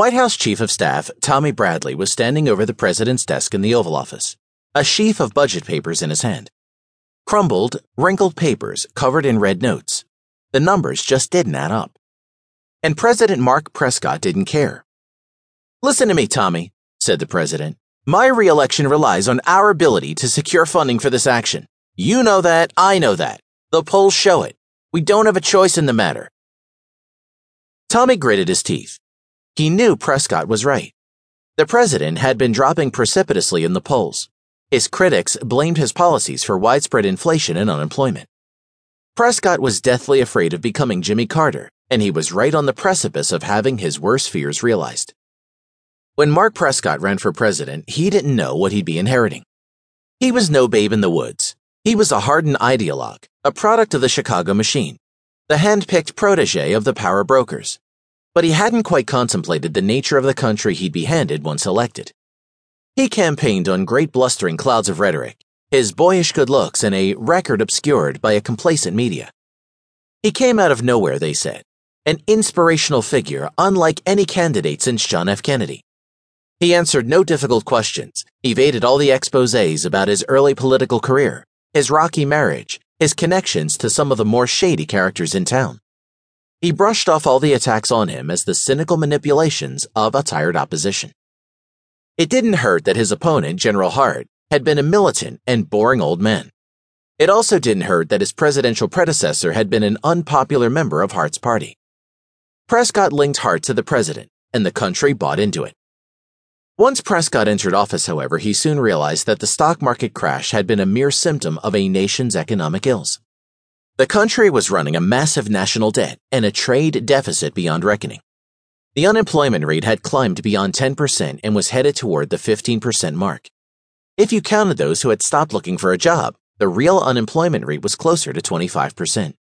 White House Chief of Staff Tommy Bradley was standing over the president's desk in the Oval Office, a sheaf of budget papers in his hand. Crumbled, wrinkled papers covered in red notes. The numbers just didn't add up. And President Mark Prescott didn't care. Listen to me, Tommy, said the president. My reelection relies on our ability to secure funding for this action. You know that, I know that. The polls show it. We don't have a choice in the matter. Tommy gritted his teeth. He knew Prescott was right. The president had been dropping precipitously in the polls. His critics blamed his policies for widespread inflation and unemployment. Prescott was deathly afraid of becoming Jimmy Carter, and he was right on the precipice of having his worst fears realized. When Mark Prescott ran for president, he didn't know what he'd be inheriting. He was no babe in the woods. He was a hardened ideologue, a product of the Chicago machine, the hand-picked protege of the power brokers. But he hadn't quite contemplated the nature of the country he'd be handed once elected. He campaigned on great blustering clouds of rhetoric, his boyish good looks and a record obscured by a complacent media. He came out of nowhere, they said, an inspirational figure unlike any candidate since John F. Kennedy. He answered no difficult questions, evaded all the exposés about his early political career, his rocky marriage, his connections to some of the more shady characters in town. He brushed off all the attacks on him as the cynical manipulations of a tired opposition. It didn't hurt that his opponent, General Hart, had been a militant and boring old man. It also didn't hurt that his presidential predecessor had been an unpopular member of Hart's party. Prescott linked Hart to the president, and the country bought into it. Once Prescott entered office, however, he soon realized that the stock market crash had been a mere symptom of a nation's economic ills. The country was running a massive national debt and a trade deficit beyond reckoning. The unemployment rate had climbed beyond 10% and was headed toward the 15% mark. If you counted those who had stopped looking for a job, the real unemployment rate was closer to 25%.